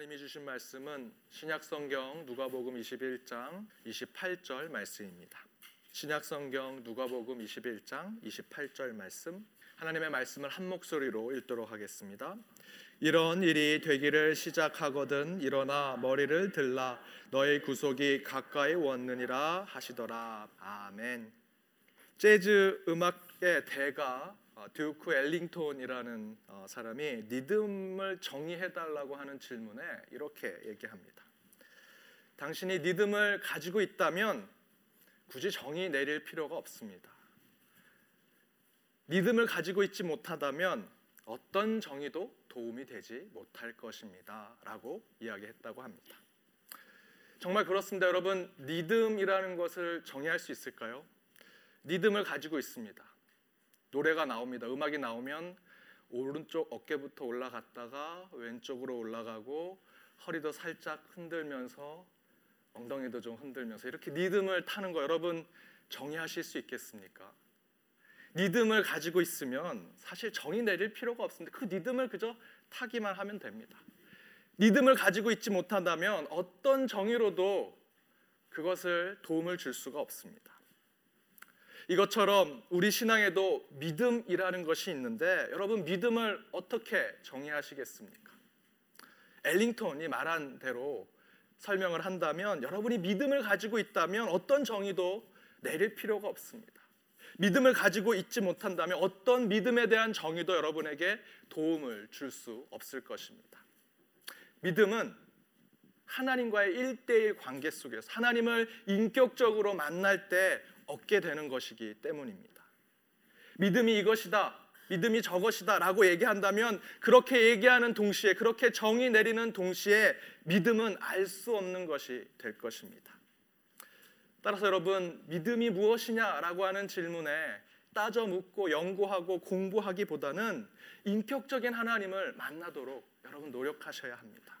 하나님이 주신 말씀은 신약성경 누가복음 21장 28절 말씀입니다. 신약성경 누가복음 21장 28절 말씀 하나님의 말씀을 한 목소리로 읽도록 하겠습니다. 이런 일이 되기를 시작하거든 일어나 머리를 들라 너의 구속이 가까이 왔느니라 하시더라. 아멘. 재즈 음악의 대가 어, 듀크 엘링톤이라는 어, 사람이 리듬을 정의해 달라고 하는 질문에 이렇게 얘기합니다. 당신이 리듬을 가지고 있다면 굳이 정의 내릴 필요가 없습니다. 리듬을 가지고 있지 못하다면 어떤 정의도 도움이 되지 못할 것입니다 라고 이야기했다고 합니다. 정말 그렇습니다. 여러분, 리듬이라는 것을 정의할 수 있을까요? 리듬을 가지고 있습니다. 노래가 나옵니다. 음악이 나오면 오른쪽 어깨부터 올라갔다가 왼쪽으로 올라가고 허리도 살짝 흔들면서 엉덩이도 좀 흔들면서 이렇게 리듬을 타는 거 여러분 정의하실 수 있겠습니까? 리듬을 가지고 있으면 사실 정의 내릴 필요가 없습니다. 그 리듬을 그저 타기만 하면 됩니다. 리듬을 가지고 있지 못한다면 어떤 정의로도 그것을 도움을 줄 수가 없습니다. 이것처럼 우리 신앙에도 믿음이라는 것이 있는데 여러분 믿음을 어떻게 정의하시겠습니까? 엘링턴이 말한 대로 설명을 한다면 여러분이 믿음을 가지고 있다면 어떤 정의도 내릴 필요가 없습니다. 믿음을 가지고 있지 못한다면 어떤 믿음에 대한 정의도 여러분에게 도움을 줄 수 없을 것입니다. 믿음은 하나님과의 일대일 관계 속에서 하나님을 인격적으로 만날 때 얻게 되는 것이기 때문입니다. 믿음이 이것이다, 믿음이 저것이다 라고 얘기한다면 그렇게 얘기하는 동시에, 그렇게 정의 내리는 동시에 믿음은 알 수 없는 것이 될 것입니다. 따라서 여러분, 믿음이 무엇이냐라고 하는 질문에 따져 묻고 연구하고 공부하기보다는 인격적인 하나님을 만나도록 여러분 노력하셔야 합니다.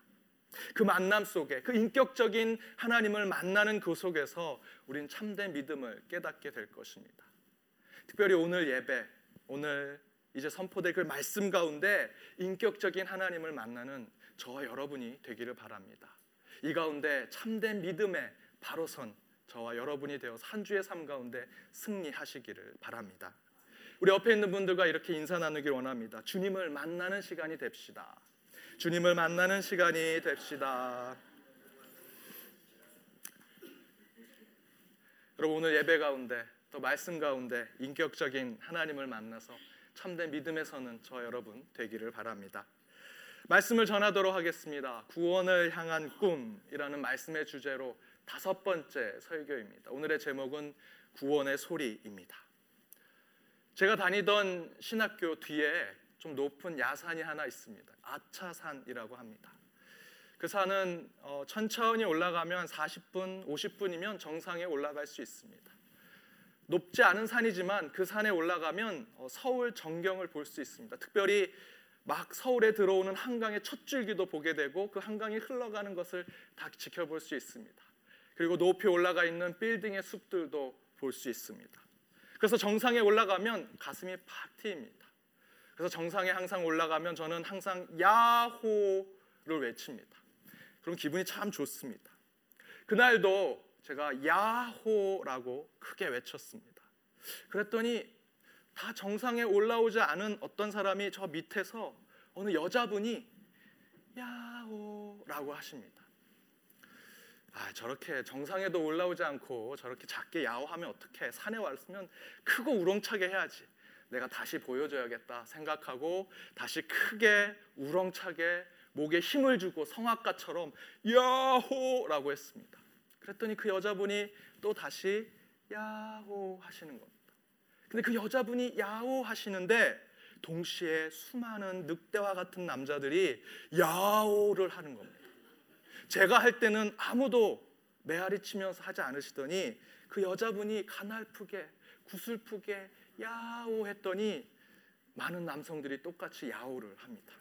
그 만남 속에 그 인격적인 하나님을 만나는 그 속에서 우린 참된 믿음을 깨닫게 될 것입니다. 특별히 오늘 예배, 오늘 이제 선포될 그 말씀 가운데 인격적인 하나님을 만나는 저와 여러분이 되기를 바랍니다. 이 가운데 참된 믿음에 바로 선 저와 여러분이 되어서 한 주의 삶 가운데 승리하시기를 바랍니다. 우리 옆에 있는 분들과 이렇게 인사 나누길 원합니다. 주님을 만나는 시간이 됩시다. 주님을 만나는 시간이 됩시다. 여러분 오늘 예배 가운데 또 말씀 가운데 인격적인 하나님을 만나서 참된 믿음에 서는 저 여러분 되기를 바랍니다. 말씀을 전하도록 하겠습니다. 구원을 향한 꿈이라는 말씀의 주제로 다섯 번째 설교입니다. 오늘의 제목은 구원의 소리입니다. 제가 다니던 신학교 뒤에 좀 높은 야산이 하나 있습니다. 아차산이라고 합니다. 그 산은 어, 천천히 올라가면 40분, 50분이면 정상에 올라갈 수 있습니다. 높지 않은 산이지만 그 산에 올라가면 어, 서울 전경을 볼 수 있습니다. 특별히 막 서울에 들어오는 한강의 첫 줄기도 보게 되고 그 한강이 흘러가는 것을 다 지켜볼 수 있습니다. 그리고 높이 올라가 있는 빌딩의 숲들도 볼 수 있습니다. 그래서 정상에 올라가면 가슴이 팍 트입니다. 그래서 정상에 항상 올라가면 저는 항상 야호를 외칩니다. 그럼 기분이 참 좋습니다. 그날도 제가 야호라고 크게 외쳤습니다. 그랬더니 다 정상에 올라오지 않은 어떤 사람이 저 밑에서 어느 여자분이 야호라고 하십니다. 아, 저렇게 정상에도 올라오지 않고 저렇게 작게 야호하면 어떻게 산에 왔으면 크고 우렁차게 해야지. 내가 다시 보여줘야겠다 생각하고 다시 크게 우렁차게 목에 힘을 주고 성악가처럼 야호라고 했습니다. 그랬더니 그 여자분이 또 다시 야호 하시는 겁니다. 근데 그 여자분이 야호 하시는데 동시에 수많은 늑대와 같은 남자들이 야호를 하는 겁니다. 제가 할 때는 아무도 메아리 치면서 하지 않으시더니 그 여자분이 가날프게 구슬프게 야호 했더니 많은 남성들이 똑같이 야호를 합니다.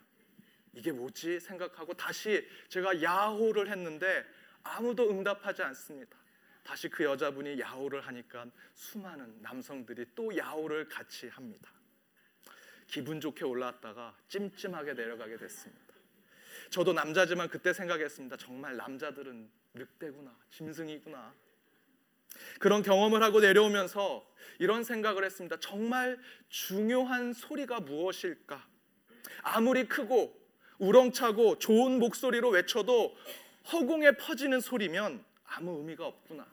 이게 뭐지 생각하고 다시 제가 야호를 했는데 아무도 응답하지 않습니다. 다시 그 여자분이 야호를 하니까 수많은 남성들이 또 야호를 같이 합니다. 기분 좋게 올라왔다가 찜찜하게 내려가게 됐습니다. 저도 남자지만 그때 생각했습니다. 정말 남자들은 늑대구나, 짐승이구나. 그런 경험을 하고 내려오면서 이런 생각을 했습니다. 정말 중요한 소리가 무엇일까? 아무리 크고 우렁차고 좋은 목소리로 외쳐도 허공에 퍼지는 소리면 아무 의미가 없구나.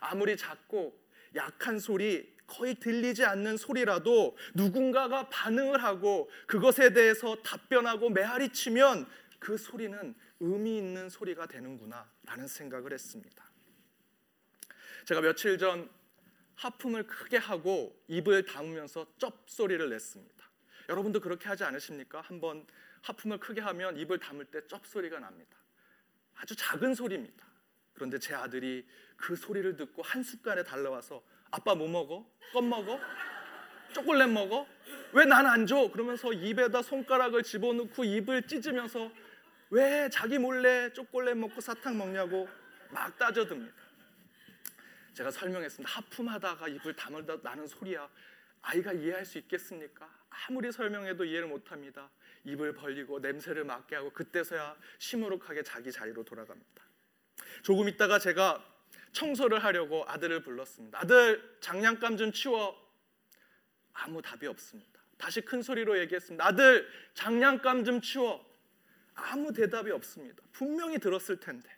아무리 작고 약한 소리, 거의 들리지 않는 소리라도 누군가가 반응을 하고 그것에 대해서 답변하고 메아리 치면 그 소리는 의미 있는 소리가 되는구나 라는 생각을 했습니다. 제가 며칠 전 하품을 크게 하고 입을 다물면서 쩝 소리를 냈습니다. 여러분도 그렇게 하지 않으십니까? 한번 하품을 크게 하면 입을 다물 때쩝 소리가 납니다. 아주 작은 소리입니다. 그런데 제 아들이 그 소리를 듣고 한 숟갈에 달려와서 아빠 뭐 먹어? 껌 먹어? 초콜릿 먹어? 왜 난 안 줘? 그러면서 입에다 손가락을 집어넣고 입을 찢으면서 왜 자기 몰래 초콜릿 먹고 사탕 먹냐고 막 따져듭니다. 제가 설명했습니다. 하품하다가 입을 다물다 나는 소리야. 아이가 이해할 수 있겠습니까? 아무리 설명해도 이해를 못합니다. 입을 벌리고 냄새를 맡게 하고 그때서야 시무룩하게 자기 자리로 돌아갑니다. 조금 있다가 제가 청소를 하려고 아들을 불렀습니다. 아들 장난감 좀 치워. 아무 답이 없습니다. 다시 큰 소리로 얘기했습니다. 아들 장난감 좀 치워. 아무 대답이 없습니다. 분명히 들었을 텐데.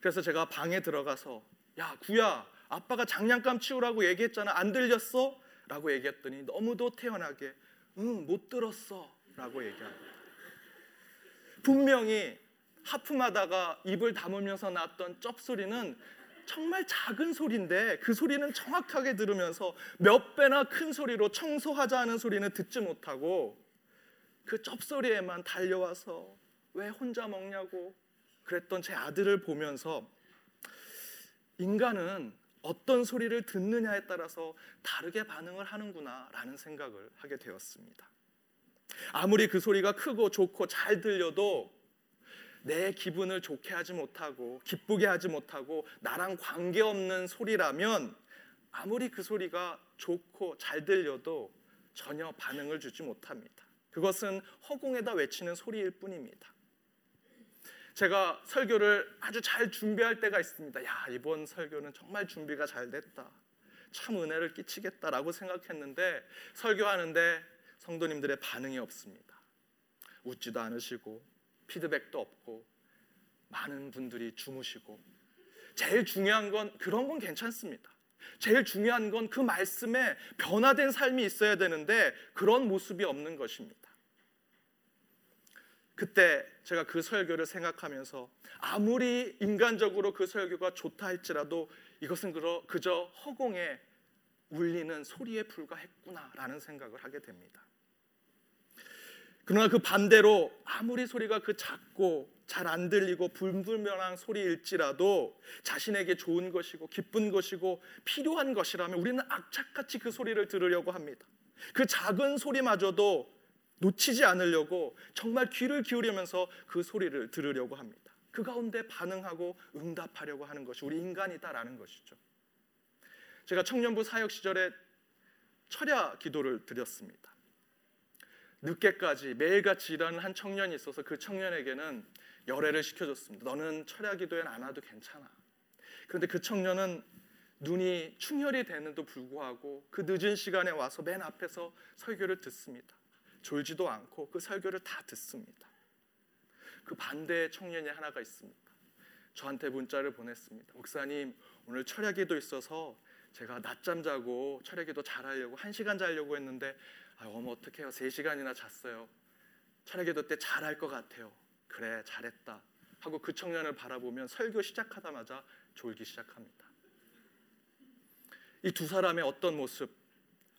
그래서 제가 방에 들어가서 야 구야 아빠가 장난감 치우라고 얘기했잖아 안 들렸어? 라고 얘기했더니 너무도 태연하게 응 못 들었어 라고 얘기합니다. 분명히 하품하다가 입을 다물면서 났던 쩝소리는 정말 작은 소리인데 그 소리는 정확하게 들으면서 몇 배나 큰 소리로 청소하자는 소리는 듣지 못하고 그 쩝소리에만 달려와서 왜 혼자 먹냐고 그랬던 제 아들을 보면서 인간은 어떤 소리를 듣느냐에 따라서 다르게 반응을 하는구나라는 생각을 하게 되었습니다. 아무리 그 소리가 크고 좋고 잘 들려도 내 기분을 좋게 하지 못하고 기쁘게 하지 못하고 나랑 관계없는 소리라면 아무리 그 소리가 좋고 잘 들려도 전혀 반응을 주지 못합니다. 그것은 허공에다 외치는 소리일 뿐입니다. 제가 설교를 아주 잘 준비할 때가 있습니다. 야, 이번 설교는 정말 준비가 잘 됐다. 참 은혜를 끼치겠다라고 생각했는데 설교하는데 성도님들의 반응이 없습니다. 웃지도 않으시고 피드백도 없고 많은 분들이 주무시고 제일 중요한 건 그런 건 괜찮습니다. 제일 중요한 건 그 말씀에 변화된 삶이 있어야 되는데 그런 모습이 없는 것입니다. 그때 제가 그 설교를 생각하면서 아무리 인간적으로 그 설교가 좋다 할지라도 이것은 그저 허공에 울리는 소리에 불과했구나라는 생각을 하게 됩니다. 그러나 그 반대로 아무리 소리가 그 작고 잘 안 들리고 불분명한 소리일지라도 자신에게 좋은 것이고 기쁜 것이고 필요한 것이라면 우리는 악착같이 그 소리를 들으려고 합니다. 그 작은 소리마저도 놓치지 않으려고 정말 귀를 기울이면서 그 소리를 들으려고 합니다. 그 가운데 반응하고 응답하려고 하는 것이 우리 인간이다라는 것이죠. 제가 청년부 사역 시절에 철야 기도를 드렸습니다. 늦게까지 매일같이 일하는 한 청년이 있어서 그 청년에게는 열애를 시켜줬습니다. 너는 철야 기도엔 안 와도 괜찮아. 그런데 그 청년은 눈이 충혈이 되는도 불구하고 그 늦은 시간에 와서 맨 앞에서 설교를 듣습니다. 졸지도 않고 그 설교를 다 듣습니다. 그 반대의 청년이 하나가 있습니다. 저한테 문자를 보냈습니다. 목사님, 오늘 철야기도 있어서 제가 낮잠 자고 철야기도 잘하려고 한 시간 자려고 했는데 아, 어머 어떡해요? 세 시간이나 잤어요. 철야기도 때 잘할 것 같아요. 그래, 잘했다. 하고 그 청년을 바라보면 설교 시작하자마자 졸기 시작합니다. 이 두 사람의 어떤 모습,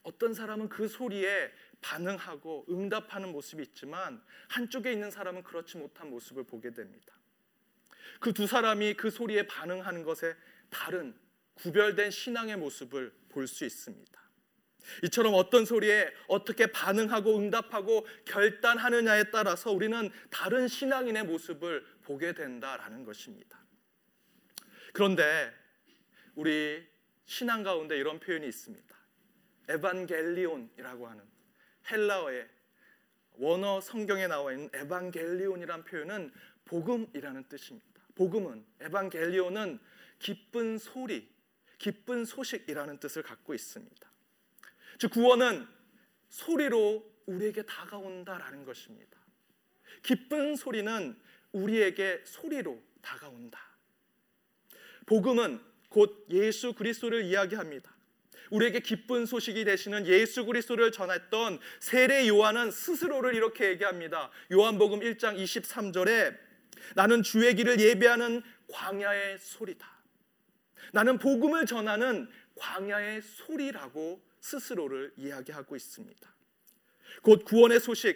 어떤 사람은 그 소리에 반응하고 응답하는 모습이 있지만 한쪽에 있는 사람은 그렇지 못한 모습을 보게 됩니다. 그 두 사람이 그 소리에 반응하는 것에 다른 구별된 신앙의 모습을 볼 수 있습니다. 이처럼 어떤 소리에 어떻게 반응하고 응답하고 결단하느냐에 따라서 우리는 다른 신앙인의 모습을 보게 된다라는 것입니다. 그런데 우리 신앙 가운데 이런 표현이 있습니다. 에반겔리온이라고 하는 헬라어의 원어 성경에 나와 있는 에반겔리온이란 표현은 복음이라는 뜻입니다. 복음은 에반겔리온은 기쁜 소리, 기쁜 소식이라는 뜻을 갖고 있습니다. 즉 구원은 소리로 우리에게 다가온다라는 것입니다. 기쁜 소리는 우리에게 소리로 다가온다. 복음은 곧 예수 그리스도를 이야기합니다. 우리에게 기쁜 소식이 되시는 예수 그리스도를 전했던 세례 요한은 스스로를 이렇게 얘기합니다. 요한복음 1장 23절에 나는 주의 길을 예배하는 광야의 소리다. 나는 복음을 전하는 광야의 소리라고 스스로를 이야기하고 있습니다. 곧 구원의 소식,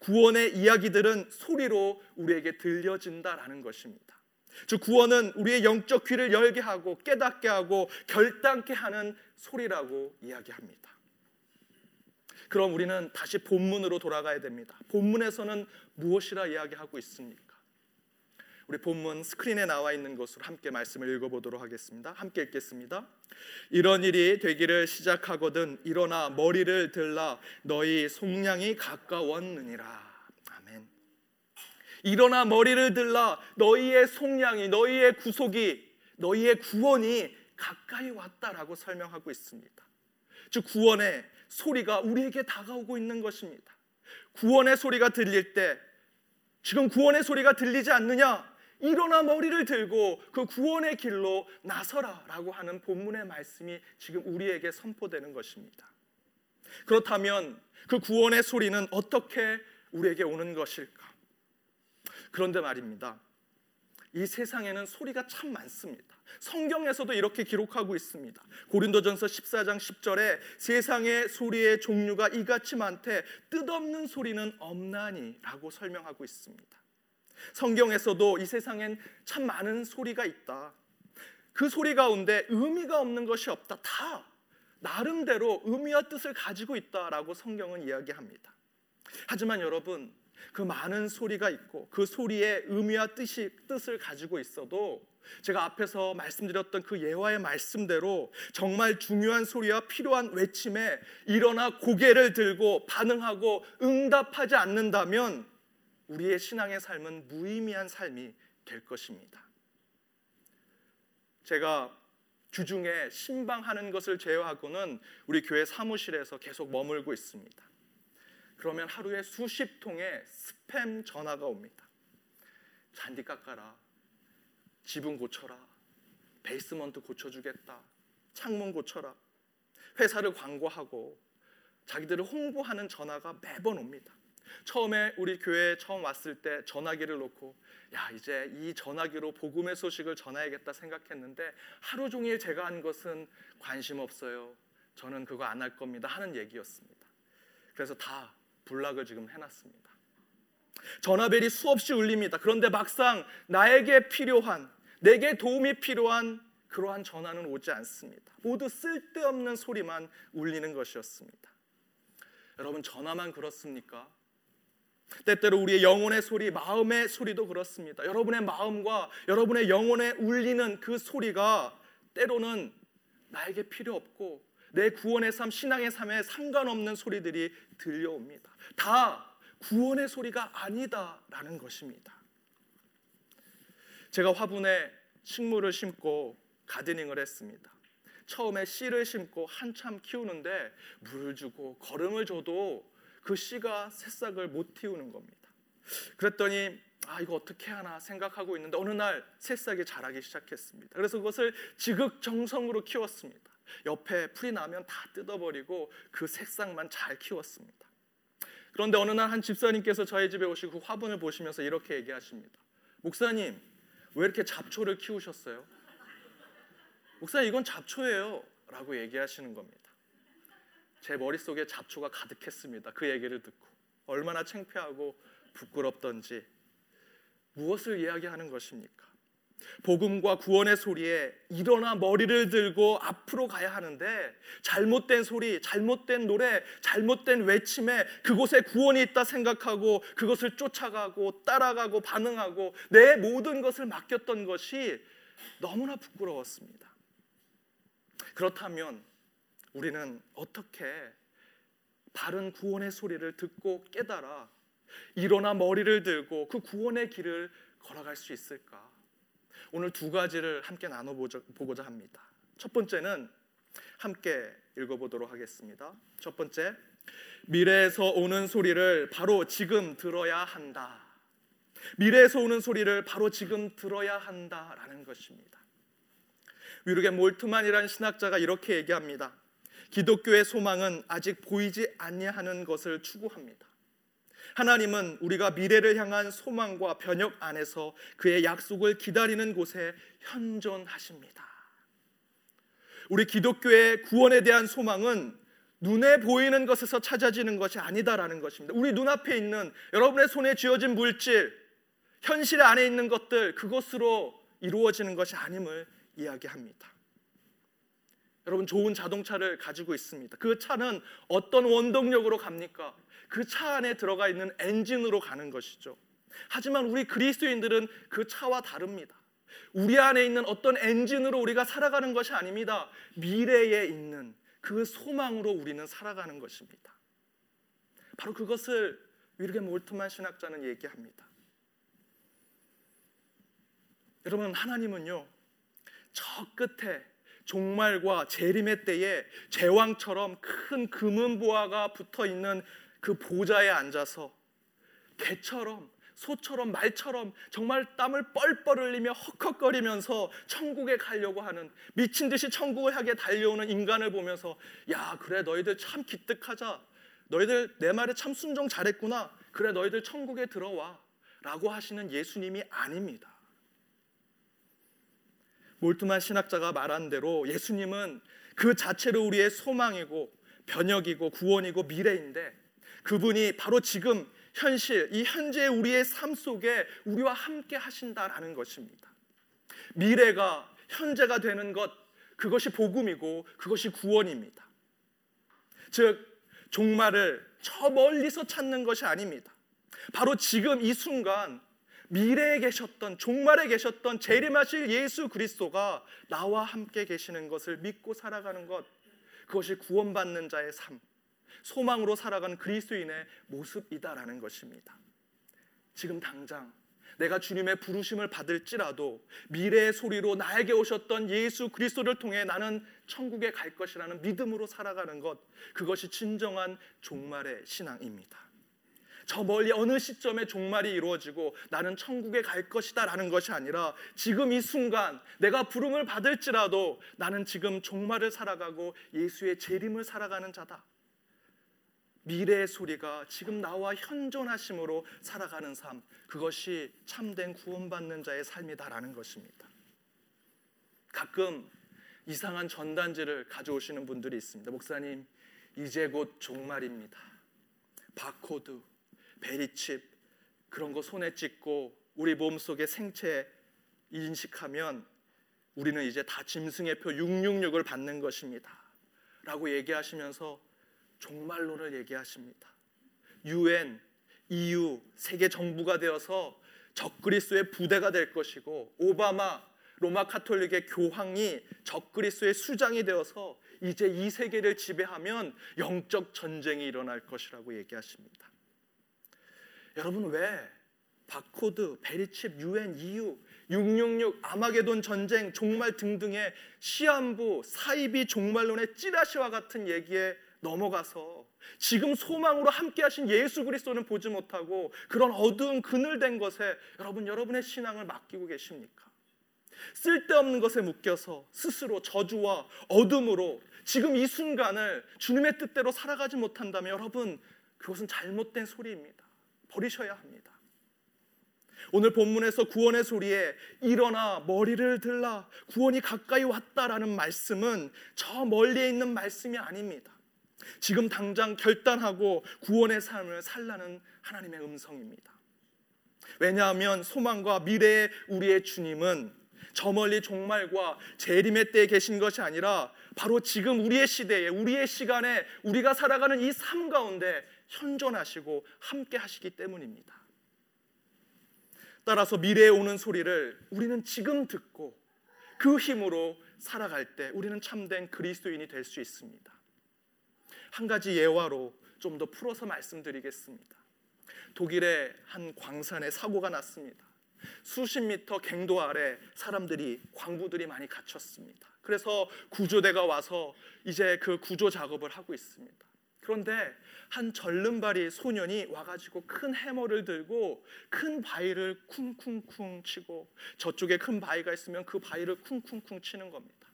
구원의 이야기들은 소리로 우리에게 들려진다라는 것입니다. 즉 구원은 우리의 영적 귀를 열게 하고 깨닫게 하고 결단케 하는 소리라고 이야기합니다. 그럼 우리는 다시 본문으로 돌아가야 됩니다. 본문에서는 무엇이라 이야기하고 있습니까? 우리 본문 스크린에 나와 있는 것으로 함께 말씀을 읽어보도록 하겠습니다. 함께 읽겠습니다. 이런 일이 되기를 시작하거든 일어나 머리를 들라 너희 속량이 가까웠느니라. 일어나 머리를 들라 너희의 속량이 너희의 구속이 너희의 구원이 가까이 왔다라고 설명하고 있습니다. 즉 구원의 소리가 우리에게 다가오고 있는 것입니다. 구원의 소리가 들릴 때 지금 구원의 소리가 들리지 않느냐? 일어나 머리를 들고 그 구원의 길로 나서라라고 하는 본문의 말씀이 지금 우리에게 선포되는 것입니다. 그렇다면 그 구원의 소리는 어떻게 우리에게 오는 것일까? 그런데 말입니다. 이 세상에는 소리가 참 많습니다. 성경에서도 이렇게 기록하고 있습니다. 고린도전서 14장 10절에 세상의 소리의 종류가 이같이 많되 뜻없는 소리는 없나니라고 설명하고 있습니다. 성경에서도 이 세상엔 참 많은 소리가 있다. 그 소리 가운데 의미가 없는 것이 없다. 다 나름대로 의미와 뜻을 가지고 있다라고 성경은 이야기합니다. 하지만 여러분, 그 많은 소리가 있고 그 소리의 의미와 뜻이 뜻을 가지고 있어도 제가 앞에서 말씀드렸던 그 예화의 말씀대로 정말 중요한 소리와 필요한 외침에 일어나 고개를 들고 반응하고 응답하지 않는다면 우리의 신앙의 삶은 무의미한 삶이 될 것입니다. 제가 주중에 신방하는 것을 제외하고는 우리 교회 사무실에서 계속 머물고 있습니다. 그러면 하루에 수십 통의 스팸 전화가 옵니다. 잔디 깎아라. 지붕 고쳐라. 베이스먼트 고쳐주겠다. 창문 고쳐라. 회사를 광고하고 자기들을 홍보하는 전화가 매번 옵니다. 처음에 우리 교회에 처음 왔을 때 전화기를 놓고 야 이제 이 전화기로 복음의 소식을 전해야겠다 생각했는데 하루 종일 제가 한 것은 관심 없어요. 저는 그거 안 할 겁니다 하는 얘기였습니다. 그래서 다 불락을 지금 해놨습니다. 전화벨이 수없이 울립니다. 그런데 막상 나에게 필요한 내게 도움이 필요한 그러한 전화는 오지 않습니다. 모두 쓸데없는 소리만 울리는 것이었습니다. 여러분 전화만 그렇습니까? 때때로 우리의 영혼의 소리, 마음의 소리도 그렇습니다. 여러분의 마음과 여러분의 영혼에 울리는 그 소리가 때로는 나에게 필요 없고 내 구원의 삶, 신앙의 삶에 상관없는 소리들이 들려옵니다. 다 구원의 소리가 아니다라는 것입니다. 제가 화분에 식물을 심고 가드닝을 했습니다. 처음에 씨를 심고 한참 키우는데 물을 주고 거름을 줘도 그 씨가 새싹을 못 틔우는 겁니다. 그랬더니 아 이거 어떻게 하나 생각하고 있는데 어느 날 새싹이 자라기 시작했습니다. 그래서 그것을 지극정성으로 키웠습니다. 옆에 풀이 나면 다 뜯어버리고 그 새싹만 잘 키웠습니다. 그런데 어느 날 한 집사님께서 저희 집에 오시고 그 화분을 보시면서 이렇게 얘기하십니다. 목사님 왜 이렇게 잡초를 키우셨어요? 목사님 이건 잡초예요 라고 얘기하시는 겁니다. 제 머릿속에 잡초가 가득했습니다. 그 얘기를 듣고 얼마나 창피하고 부끄럽던지 무엇을 이야기하는 것입니까? 복음과 구원의 소리에 일어나 머리를 들고 앞으로 가야 하는데 잘못된 소리, 잘못된 노래, 잘못된 외침에 그곳에 구원이 있다 생각하고 그것을 쫓아가고 따라가고 반응하고 내 모든 것을 맡겼던 것이 너무나 부끄러웠습니다. 그렇다면 우리는 어떻게 바른 구원의 소리를 듣고 깨달아 일어나 머리를 들고 그 구원의 길을 걸어갈 수 있을까? 오늘 두 가지를 함께 나눠보고자 합니다. 첫 번째는 함께 읽어보도록 하겠습니다. 첫 번째, 미래에서 오는 소리를 바로 지금 들어야 한다. 미래에서 오는 소리를 바로 지금 들어야 한다라는 것입니다. 위르겐 몰트만이라는 신학자가 이렇게 얘기합니다. 기독교의 소망은 아직 보이지 아니하는 것을 추구합니다. 하나님은 우리가 미래를 향한 소망과 변혁 안에서 그의 약속을 기다리는 곳에 현존하십니다. 우리 기독교의 구원에 대한 소망은 눈에 보이는 것에서 찾아지는 것이 아니다라는 것입니다. 우리 눈앞에 있는 여러분의 손에 쥐어진 물질, 현실 안에 있는 것들, 그것으로 이루어지는 것이 아님을 이야기합니다. 여러분 좋은 자동차를 가지고 있습니다. 그 차는 어떤 원동력으로 갑니까? 그 차 안에 들어가 있는 엔진으로 가는 것이죠. 하지만 우리 그리스도인들은 그 차와 다릅니다. 우리 안에 있는 어떤 엔진으로 우리가 살아가는 것이 아닙니다. 미래에 있는 그 소망으로 우리는 살아가는 것입니다. 바로 그것을 위르겐 몰트만 신학자는 얘기합니다. 여러분 하나님은요 저 끝에 종말과 재림의 때에 제왕처럼 큰 금은 보화가 붙어 있는 그 보좌에 앉아서 개처럼 소처럼 말처럼 정말 땀을 뻘뻘 흘리며 헉헉거리면서 천국에 가려고 하는 미친 듯이 천국을 향해 달려오는 인간을 보면서 야 그래 너희들 참 기특하자. 너희들 내 말에 참 순종 잘했구나. 그래 너희들 천국에 들어와. 라고 하시는 예수님이 아닙니다. 몰트만 신학자가 말한 대로 예수님은 그 자체로 우리의 소망이고 변혁이고 구원이고 미래인데 그분이 바로 지금 현실, 이 현재 우리의 삶 속에 우리와 함께 하신다라는 것입니다. 미래가 현재가 되는 것, 그것이 복음이고 그것이 구원입니다. 즉, 종말을 저 멀리서 찾는 것이 아닙니다. 바로 지금 이 순간 미래에 계셨던 종말에 계셨던 재림하실 예수 그리스도가 나와 함께 계시는 것을 믿고 살아가는 것 그것이 구원받는 자의 삶 소망으로 살아가는 그리스도인의 모습이다라는 것입니다. 지금 당장 내가 주님의 부르심을 받을지라도 미래의 소리로 나에게 오셨던 예수 그리스도를 통해 나는 천국에 갈 것이라는 믿음으로 살아가는 것 그것이 진정한 종말의 신앙입니다. 저 멀리 어느 시점에 종말이 이루어지고 나는 천국에 갈 것이다라는 것이 아니라 지금 이 순간 내가 부름을 받을지라도 나는 지금 종말을 살아가고 예수의 재림을 살아가는 자다. 미래의 소리가 지금 나와 현존하심으로 살아가는 삶 그것이 참된 구원받는 자의 삶이다라는 것입니다. 가끔 이상한 전단지를 가져오시는 분들이 있습니다. 목사님, 이제 곧 종말입니다. 바코드, 베리칩 그런 거 손에 찍고 우리 몸속에 생체 인식하면 우리는 이제 다 짐승의 표 666을 받는 것입니다. 라고 얘기하시면서 종말론을 얘기하십니다. UN, EU, 세계 정부가 되어서 적그리스도의 부대가 될 것이고 오바마 로마 카톨릭의 교황이 적그리스도의 수장이 되어서 이제 이 세계를 지배하면 영적 전쟁이 일어날 것이라고 얘기하십니다. 여러분 왜 바코드, 베리칩, 유엔, EU, 666, 아마게돈 전쟁, 종말 등등의 시한부, 사이비 종말론의 찌라시와 같은 얘기에 넘어가서 지금 소망으로 함께 하신 예수 그리스도는 보지 못하고 그런 어두운 그늘된 것에 여러분 여러분의 신앙을 맡기고 계십니까? 쓸데없는 것에 묶여서 스스로 저주와 어둠으로 지금 이 순간을 주님의 뜻대로 살아가지 못한다면 여러분 그것은 잘못된 소리입니다. 버리셔야 합니다. 오늘 본문에서 구원의 소리에 일어나 머리를 들라 구원이 가까이 왔다라는 말씀은 저 멀리에 있는 말씀이 아닙니다. 지금 당장 결단하고 구원의 삶을 살라는 하나님의 음성입니다. 왜냐하면 소망과 미래의 우리의 주님은 저 멀리 종말과 재림의 때에 계신 것이 아니라 바로 지금 우리의 시대에 우리의 시간에 우리가 살아가는 이 삶 가운데 현존하시고 함께 하시기 때문입니다. 따라서 미래에 오는 소리를 우리는 지금 듣고 그 힘으로 살아갈 때 우리는 참된 그리스도인이 될 수 있습니다. 한 가지 예화로 좀 더 풀어서 말씀드리겠습니다. 독일의 한 광산에 사고가 났습니다. 수십 미터 갱도 아래 사람들이 광부들이 많이 갇혔습니다. 그래서 구조대가 와서 이제 그 구조 작업을 하고 있습니다. 그런데 한 절름발이 소년이 와가지고 큰 해머를 들고 큰 바위를 쿵쿵쿵 치고 저쪽에 큰 바위가 있으면 그 바위를 쿵쿵쿵 치는 겁니다.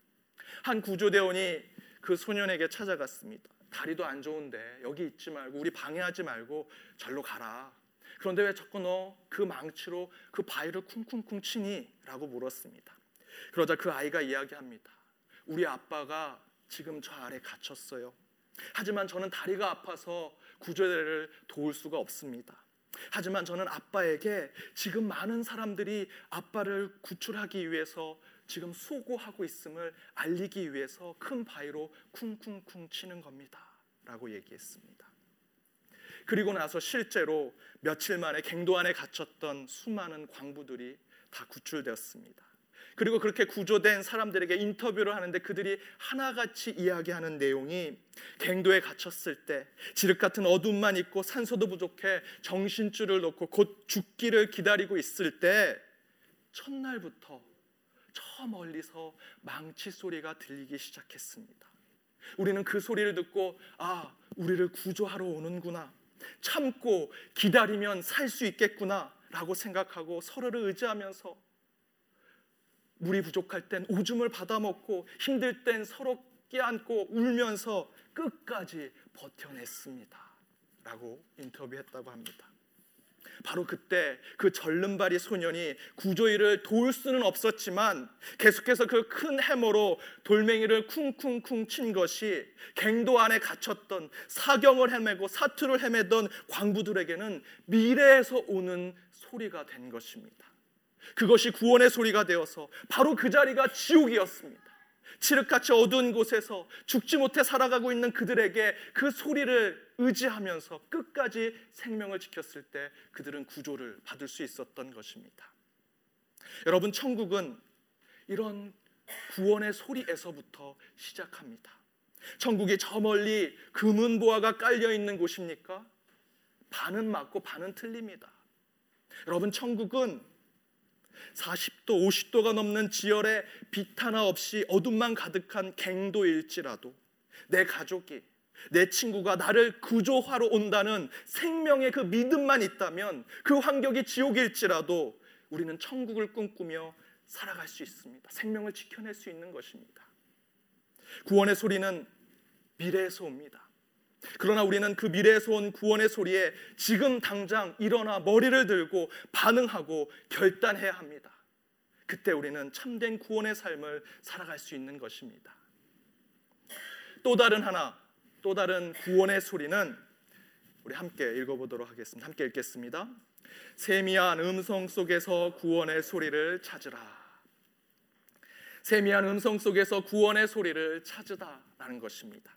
한 구조대원이 그 소년에게 찾아갔습니다. 다리도 안 좋은데 여기 있지 말고 우리 방해하지 말고 절로 가라. 그런데 왜 자꾸 너 그 망치로 그 바위를 쿵쿵쿵 치니? 라고 물었습니다. 그러자 그 아이가 이야기합니다. 우리 아빠가 지금 저 아래 갇혔어요. 하지만 저는 다리가 아파서 구조대를 도울 수가 없습니다. 하지만 저는 아빠에게 지금 많은 사람들이 아빠를 구출하기 위해서 지금 수고하고 있음을 알리기 위해서 큰 바위로 쿵쿵쿵 치는 겁니다. 라고 얘기했습니다. 그리고 나서 실제로 며칠 만에 갱도 안에 갇혔던 수많은 광부들이 다 구출되었습니다. 그리고 그렇게 구조된 사람들에게 인터뷰를 하는데 그들이 하나같이 이야기하는 내용이 갱도에 갇혔을 때 지륵 같은 어둠만 있고 산소도 부족해 정신줄을 놓고 곧 죽기를 기다리고 있을 때 첫날부터 저 멀리서 망치 소리가 들리기 시작했습니다. 우리는 그 소리를 듣고 아, 우리를 구조하러 오는구나. 참고 기다리면 살 수 있겠구나 라고 생각하고 서로를 의지하면서 물이 부족할 땐 오줌을 받아 먹고 힘들 땐 서로 끼안고 울면서 끝까지 버텨냈습니다. 라고 인터뷰했다고 합니다. 바로 그때 그 절름발이 소년이 구조일을 도울 수는 없었지만 계속해서 그 큰 해머로 돌멩이를 쿵쿵쿵 친 것이 갱도 안에 갇혔던 사경을 헤매고 사투를 헤매던 광부들에게는 미래에서 오는 소리가 된 것입니다. 그것이 구원의 소리가 되어서 바로 그 자리가 지옥이었습니다. 칠흑같이 어두운 곳에서 죽지 못해 살아가고 있는 그들에게 그 소리를 의지하면서 끝까지 생명을 지켰을 때 그들은 구조를 받을 수 있었던 것입니다. 여러분, 천국은 이런 구원의 소리에서부터 시작합니다. 천국이 저 멀리 금은 보화가 깔려 있는 곳입니까? 반은 맞고 반은 틀립니다. 여러분, 천국은 40도, 50도가 넘는 지열에 빛 하나 없이 어둠만 가득한 갱도일지라도 내 가족이 내 친구가 나를 구조하러 온다는 생명의 그 믿음만 있다면 그 환경이 지옥일지라도 우리는 천국을 꿈꾸며 살아갈 수 있습니다. 생명을 지켜낼 수 있는 것입니다. 구원의 소리는 미래에서 옵니다. 그러나 우리는 그 미래에서 온 구원의 소리에 지금 당장 일어나 머리를 들고 반응하고 결단해야 합니다. 그때 우리는 참된 구원의 삶을 살아갈 수 있는 것입니다. 또 다른 하나, 또 다른 구원의 소리는 우리 함께 읽어보도록 하겠습니다. 함께 읽겠습니다. 세미한 음성 속에서 구원의 소리를 찾으라. 세미한 음성 속에서 구원의 소리를 찾으다라는 것입니다.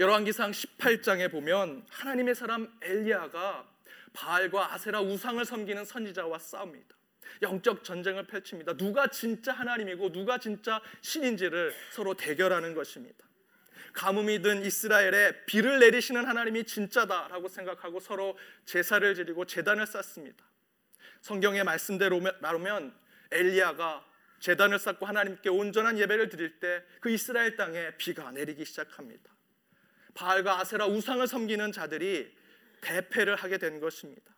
열왕기상 18장에 보면 하나님의 사람 엘리야가 바알과 아세라 우상을 섬기는 선지자와 싸웁니다. 영적 전쟁을 펼칩니다. 누가 진짜 하나님이고 누가 진짜 신인지를 서로 대결하는 것입니다. 가뭄이 든 이스라엘에 비를 내리시는 하나님이 진짜다라고 생각하고 서로 제사를 드리고 제단을 쌓습니다. 성경의 말씀대로 말하면 엘리야가 제단을 쌓고 하나님께 온전한 예배를 드릴 때 그 이스라엘 땅에 비가 내리기 시작합니다. 바알과 아세라 우상을 섬기는 자들이 대패를 하게 된 것입니다.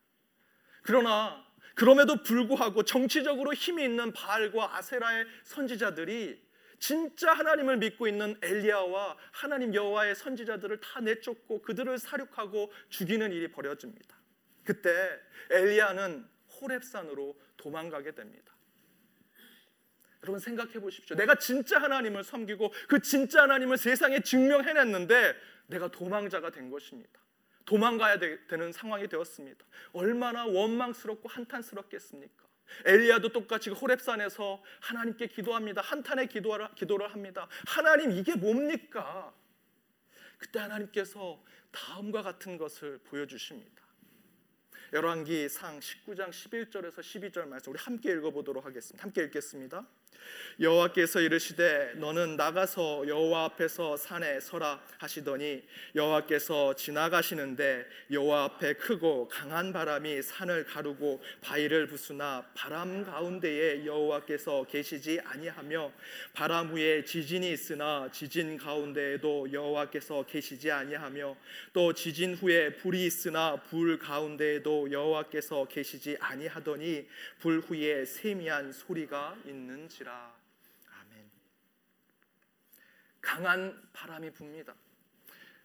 그러나 그럼에도 불구하고 정치적으로 힘이 있는 바알과 아세라의 선지자들이 진짜 하나님을 믿고 있는 엘리야와 하나님 여호와의 선지자들을 다 내쫓고 그들을 사륙하고 죽이는 일이 벌어집니다. 그때 엘리야는 호렙산으로 도망가게 됩니다. 여러분 생각해 보십시오. 내가 진짜 하나님을 섬기고 그 진짜 하나님을 세상에 증명해냈는데 내가 도망자가 된 것입니다. 도망가야 되, 는 상황이 되었습니다. 얼마나 원망스럽고 한탄스럽겠습니까? 엘리야도 똑같이 그 호렙산에서 하나님께 기도합니다. 한탄의 기도를, 기도를 합니다. 하나님 이게 뭡니까? 그때 하나님께서 다음과 같은 것을 보여주십니다. 열왕기 상 19장 11절에서 12절 말씀 우리 함께 읽어보도록 하겠습니다. 함께 읽겠습니다. 여호와께서 이르시되 너는 나가서 여호와 앞에서 산에 서라 하시더니 여호와께서 지나가시는데 여호와 앞에 크고 강한 바람이 산을 가르고 바위를 부수나 바람 가운데에 여호와께서 계시지 아니하며 바람 위에 지진이 있으나 지진 가운데에도 여호와께서 계시지 아니하며 또 지진 후에 불이 있으나 불 가운데에도 여호와께서 계시지 아니하더니 불 후에 세미한 소리가 있는지 라 강한 바람이 붑니다.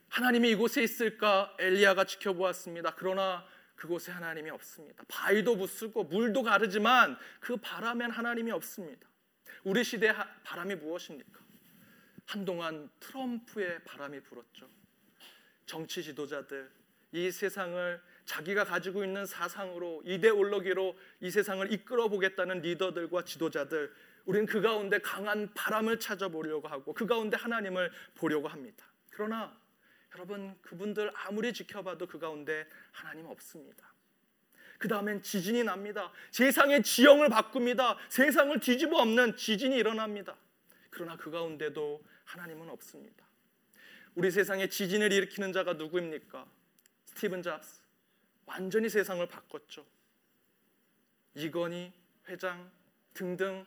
하나님이 이곳에 있을까 엘리야가 지켜보았습니다. 그러나 그곳에 하나님이 없습니다. 바위도 부수고 물도 가르지만 그 바람엔 하나님이 없습니다. 우리 시대 바람이 무엇입니까? 한동안 트럼프의 바람이 불었죠. 정치 지도자들 이 세상을 자기가 가지고 있는 사상으로 이데올로기로 이 세상을 이끌어 보겠다는 리더들과 지도자들 우리는 그 가운데 강한 바람을 찾아보려고 하고 그 가운데 하나님을 보려고 합니다. 그러나 여러분 그분들 아무리 지켜봐도 그 가운데 하나님 없습니다. 그 다음엔 지진이 납니다. 세상의 지형을 바꿉니다. 세상을 뒤집어 엎는 지진이 일어납니다. 그러나 그 가운데도 하나님은 없습니다. 우리 세상에 지진을 일으키는 자가 누구입니까? 스티븐 잡스. 완전히 세상을 바꿨죠. 이건희 회장 등등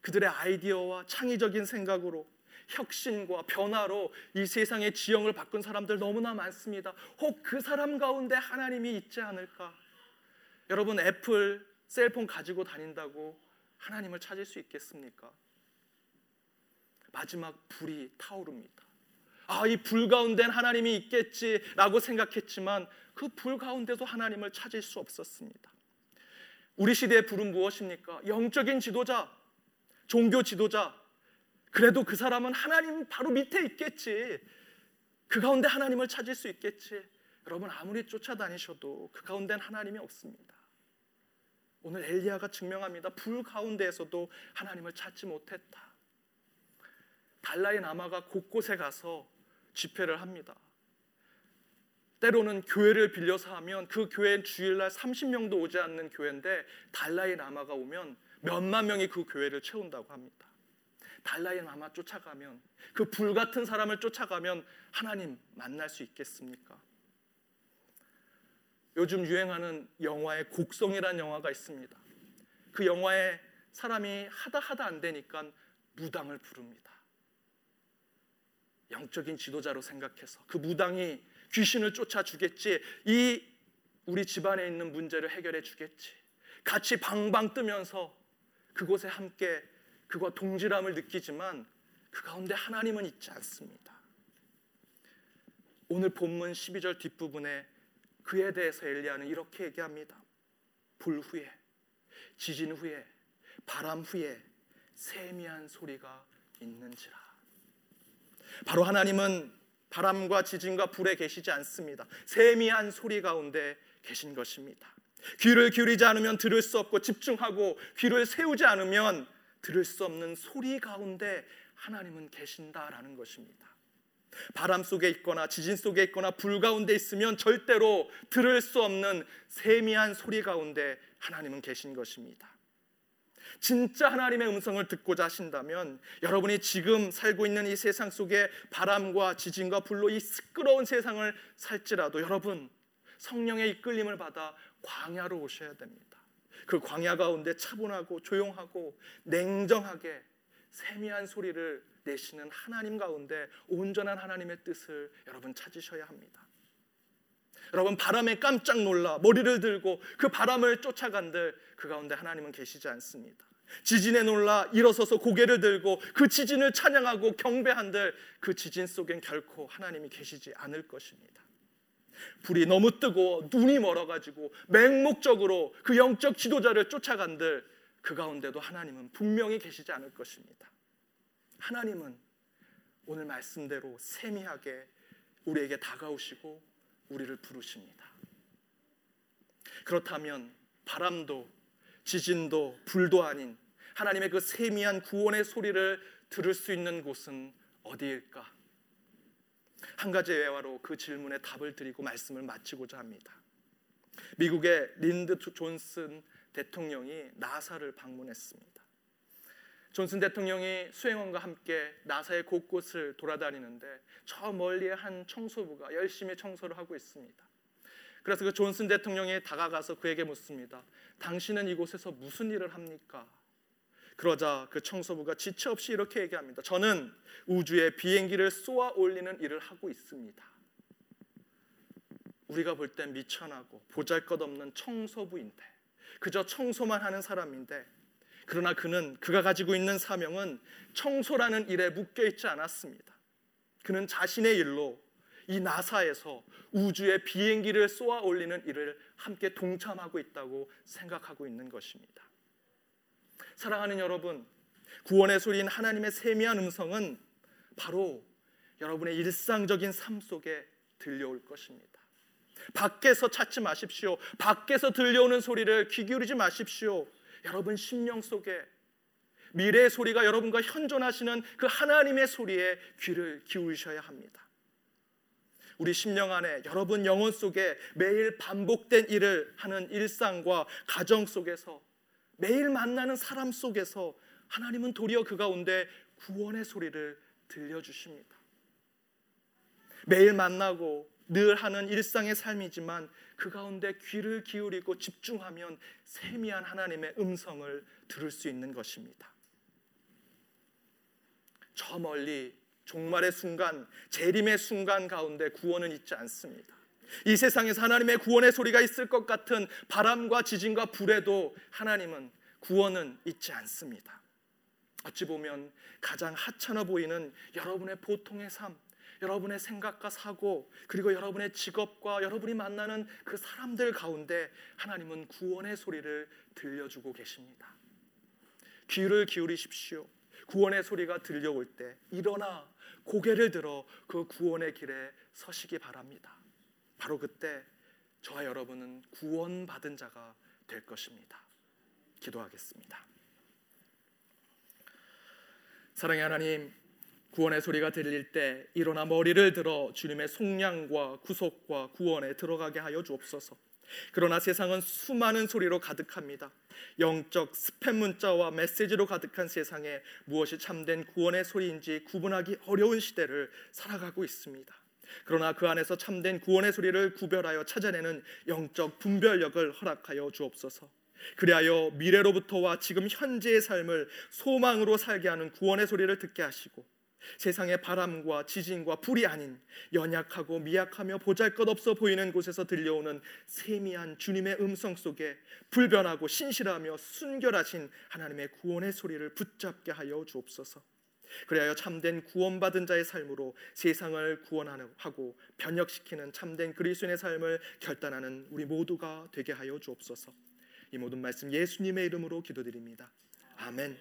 그들의 아이디어와 창의적인 생각으로 혁신과 변화로 이 세상의 지형을 바꾼 사람들 너무나 많습니다. 혹 그 사람 가운데 하나님이 있지 않을까? 여러분 애플 셀폰 가지고 다닌다고 하나님을 찾을 수 있겠습니까? 마지막 불이 타오릅니다. 아, 이 불 가운데는 하나님이 있겠지라고 생각했지만 그 불 가운데도 하나님을 찾을 수 없었습니다. 우리 시대의 불은 무엇입니까? 영적인 지도자, 종교 지도자 그래도 그 사람은 하나님 바로 밑에 있겠지. 그 가운데 하나님을 찾을 수 있겠지. 여러분 아무리 쫓아다니셔도 그 가운데는 하나님이 없습니다. 오늘 엘리야가 증명합니다. 불 가운데에서도 하나님을 찾지 못했다. 달라이 나마가 곳곳에 가서 집회를 합니다. 때로는 교회를 빌려서 하면 그 교회는 주일날 30명도 오지 않는 교회인데 달라이 라마가 오면 몇만 명이 그 교회를 채운다고 합니다. 달라이 라마 쫓아가면 그 불 같은 사람을 쫓아가면 하나님 만날 수 있겠습니까? 요즘 유행하는 영화에 곡성이라는 영화가 있습니다. 그 영화에 사람이 하다 하다 안 되니까 무당을 부릅니다. 영적인 지도자로 생각해서 그 무당이 귀신을 쫓아 주겠지. 이 우리 집안에 있는 문제를 해결해 주겠지. 같이 방방 뜨면서 그곳에 함께 그와 동질함을 느끼지만 그 가운데 하나님은 있지 않습니다. 오늘 본문 12절 뒷부분에 그에 대해서 엘리야는 이렇게 얘기합니다. 불 후에 지진 후에 바람 후에 세미한 소리가 있는지라. 바로 하나님은 바람과 지진과 불에 계시지 않습니다. 세미한 소리 가운데 계신 것입니다. 귀를 기울이지 않으면 들을 수 없고 집중하고 귀를 세우지 않으면 들을 수 없는 소리 가운데 하나님은 계신다라는 것입니다. 바람 속에 있거나 지진 속에 있거나 불 가운데 있으면 절대로 들을 수 없는 세미한 소리 가운데 하나님은 계신 것입니다. 진짜 하나님의 음성을 듣고자 하신다면 여러분이 지금 살고 있는 이 세상 속에 바람과 지진과 불로 이 시끄러운 세상을 살지라도 여러분 성령의 이끌림을 받아 광야로 오셔야 됩니다. 그 광야 가운데 차분하고 조용하고 냉정하게 세미한 소리를 내시는 하나님 가운데 온전한 하나님의 뜻을 여러분 찾으셔야 합니다. 여러분 바람에 깜짝 놀라 머리를 들고 그 바람을 쫓아간들 그 가운데 하나님은 계시지 않습니다. 지진에 놀라 일어서서 고개를 들고 그 지진을 찬양하고 경배한들 그 지진 속엔 결코 하나님이 계시지 않을 것입니다. 불이 너무 뜨고 눈이 멀어가지고 맹목적으로 그 영적 지도자를 쫓아간들 그 가운데도 하나님은 분명히 계시지 않을 것입니다. 하나님은 오늘 말씀대로 세미하게 우리에게 다가오시고 우리를 부르십니다. 그렇다면 바람도 지진도 불도 아닌 하나님의 그 세미한 구원의 소리를 들을 수 있는 곳은 어디일까? 한 가지 예화로 그 질문에 답을 드리고 말씀을 마치고자 합니다. 미국의 린드 존슨 대통령이 나사를 방문했습니다. 존슨 대통령이 수행원과 함께 나사의 곳곳을 돌아다니는데 저 멀리에 한 청소부가 열심히 청소를 하고 있습니다. 그래서 그 존슨 대통령이 다가가서 그에게 묻습니다. 당신은 이곳에서 무슨 일을 합니까? 그러자 그 청소부가 지체 없이 이렇게 얘기합니다. 저는 우주에 비행기를 쏘아 올리는 일을 하고 있습니다. 우리가 볼 땐 미천하고 보잘것없는 청소부인데 그저 청소만 하는 사람인데 그러나 그는 그가 가지고 있는 사명은 청소라는 일에 묶여 있지 않았습니다. 그는 자신의 일로 이 나사에서 우주에 비행기를 쏘아 올리는 일을 함께 동참하고 있다고 생각하고 있는 것입니다. 사랑하는 여러분, 구원의 소리인 하나님의 세미한 음성은 바로 여러분의 일상적인 삶 속에 들려올 것입니다. 밖에서 찾지 마십시오. 밖에서 들려오는 소리를 귀 기울이지 마십시오. 여러분 심령 속에 미래의 소리가 여러분과 현존하시는 그 하나님의 소리에 귀를 기울이셔야 합니다. 우리 심령 안에 여러분 영혼 속에 매일 반복된 일을 하는 일상과 가정 속에서 매일 만나는 사람 속에서 하나님은 도리어 그 가운데 구원의 소리를 들려주십니다. 매일 만나고 늘 하는 일상의 삶이지만 그 가운데 귀를 기울이고 집중하면 세미한 하나님의 음성을 들을 수 있는 것입니다. 저 멀리 종말의 순간, 재림의 순간 가운데 구원은 있지 않습니다. 이 세상에서 하나님의 구원의 소리가 있을 것 같은 바람과 지진과 불에도 하나님은 구원은 있지 않습니다. 어찌 보면 가장 하찮아 보이는 여러분의 보통의 삶, 여러분의 생각과 사고, 그리고 여러분의 직업과 여러분이 만나는 그 사람들 가운데 하나님은 구원의 소리를 들려주고 계십니다. 귀를 기울이십시오. 구원의 소리가 들려올 때 일어나 고개를 들어 그 구원의 길에 서시기 바랍니다. 바로 그때 저와 여러분은 구원받은 자가 될 것입니다. 기도하겠습니다. 사랑의 하나님, 구원의 소리가 들릴 때 일어나 머리를 들어 주님의 속량과 구속과 구원에 들어가게 하여 주옵소서. 그러나 세상은 수많은 소리로 가득합니다. 영적 스팸 문자와 메시지로 가득한 세상에 무엇이 참된 구원의 소리인지 구분하기 어려운 시대를 살아가고 있습니다. 그러나 그 안에서 참된 구원의 소리를 구별하여 찾아내는 영적 분별력을 허락하여 주옵소서. 그리하여 미래로부터와 지금 현재의 삶을 소망으로 살게 하는 구원의 소리를 듣게 하시고 세상의 바람과 지진과 불이 아닌 연약하고 미약하며 보잘것없어 보이는 곳에서 들려오는 세미한 주님의 음성 속에 불변하고 신실하며 순결하신 하나님의 구원의 소리를 붙잡게 하여 주옵소서. 그리하여 참된 구원받은 자의 삶으로 세상을 구원하고 변혁시키는 참된 그리스도인의 삶을 결단하는 우리 모두가 되게 하여 주옵소서. 이 모든 말씀 예수님의 이름으로 기도드립니다. 아멘.